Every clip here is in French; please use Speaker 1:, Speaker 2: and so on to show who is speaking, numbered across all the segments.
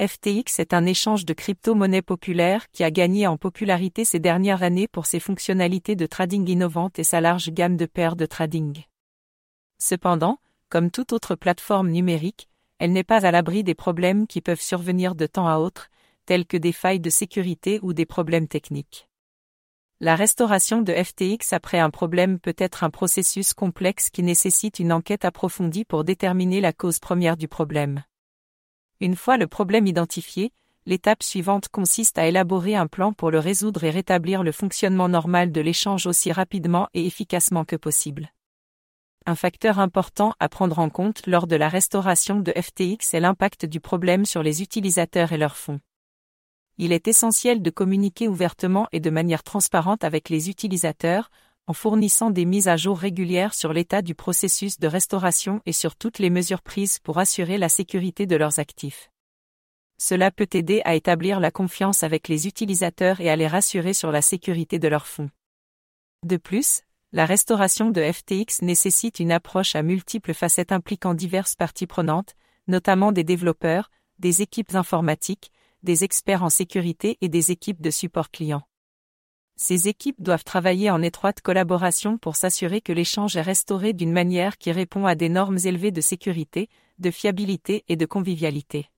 Speaker 1: FTX est un échange de crypto-monnaies populaire qui a gagné en popularité ces dernières années pour ses fonctionnalités de trading innovantes et sa large gamme de paires de trading. Cependant, comme toute autre plateforme numérique, elle n'est pas à l'abri des problèmes qui peuvent survenir de temps à autre, tels que des failles de sécurité ou des problèmes techniques. La restauration de FTX après un problème peut être un processus complexe qui nécessite une enquête approfondie pour déterminer la cause première du problème. Une fois le problème identifié, l'étape suivante consiste à élaborer un plan pour le résoudre et rétablir le fonctionnement normal de l'échange aussi rapidement et efficacement que possible. Un facteur important à prendre en compte lors de la restauration de FTX est l'impact du problème sur les utilisateurs et leurs fonds. Il est essentiel de communiquer ouvertement et de manière transparente avec les utilisateurs, en fournissant des mises à jour régulières sur l'état du processus de restauration et sur toutes les mesures prises pour assurer la sécurité de leurs actifs. Cela peut aider à établir la confiance avec les utilisateurs et à les rassurer sur la sécurité de leurs fonds. De plus, la restauration de FTX nécessite une approche à multiples facettes impliquant diverses parties prenantes, notamment des développeurs, des équipes informatiques, des experts en sécurité et des équipes de support client. Ces équipes doivent travailler en étroite collaboration pour s'assurer que l'échange est restauré d'une manière qui répond à des normes élevées de sécurité, de fiabilité et de convivialité.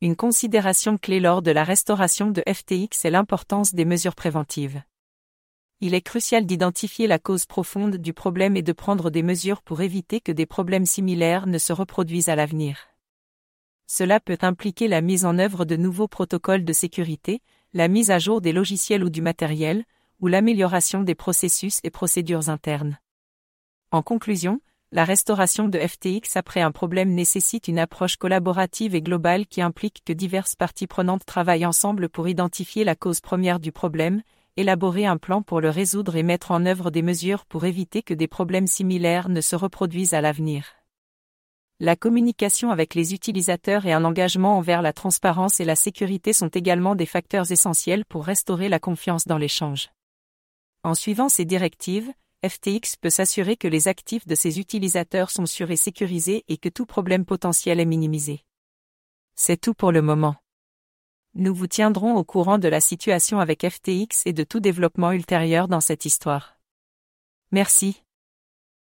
Speaker 1: Une considération clé lors de la restauration de FTX est l'importance des mesures préventives il est crucial d'identifier la cause profonde du problème et de prendre des mesures pour éviter que des problèmes similaires ne se reproduisent à l'avenir. Cela peut impliquer la mise en œuvre de nouveaux protocoles de sécurité, la mise à jour des logiciels ou du matériel, ou l'amélioration des processus et procédures internes. En conclusion, la restauration de FTX après un problème nécessite une approche collaborative et globale qui implique que diverses parties prenantes travaillent ensemble pour identifier la cause première du problème, élaborer un plan pour le résoudre et mettre en œuvre des mesures pour éviter que des problèmes similaires ne se reproduisent à l'avenir. La communication avec les utilisateurs et un engagement envers la transparence et la sécurité sont également des facteurs essentiels pour restaurer la confiance dans l'échange. En suivant ces directives, FTX peut s'assurer que les actifs de ses utilisateurs sont sûrs et sécurisés et que tout problème potentiel est minimisé. C'est tout pour le moment. Nous vous tiendrons au courant de la situation avec FTX et de tout développement ultérieur dans cette histoire. Merci.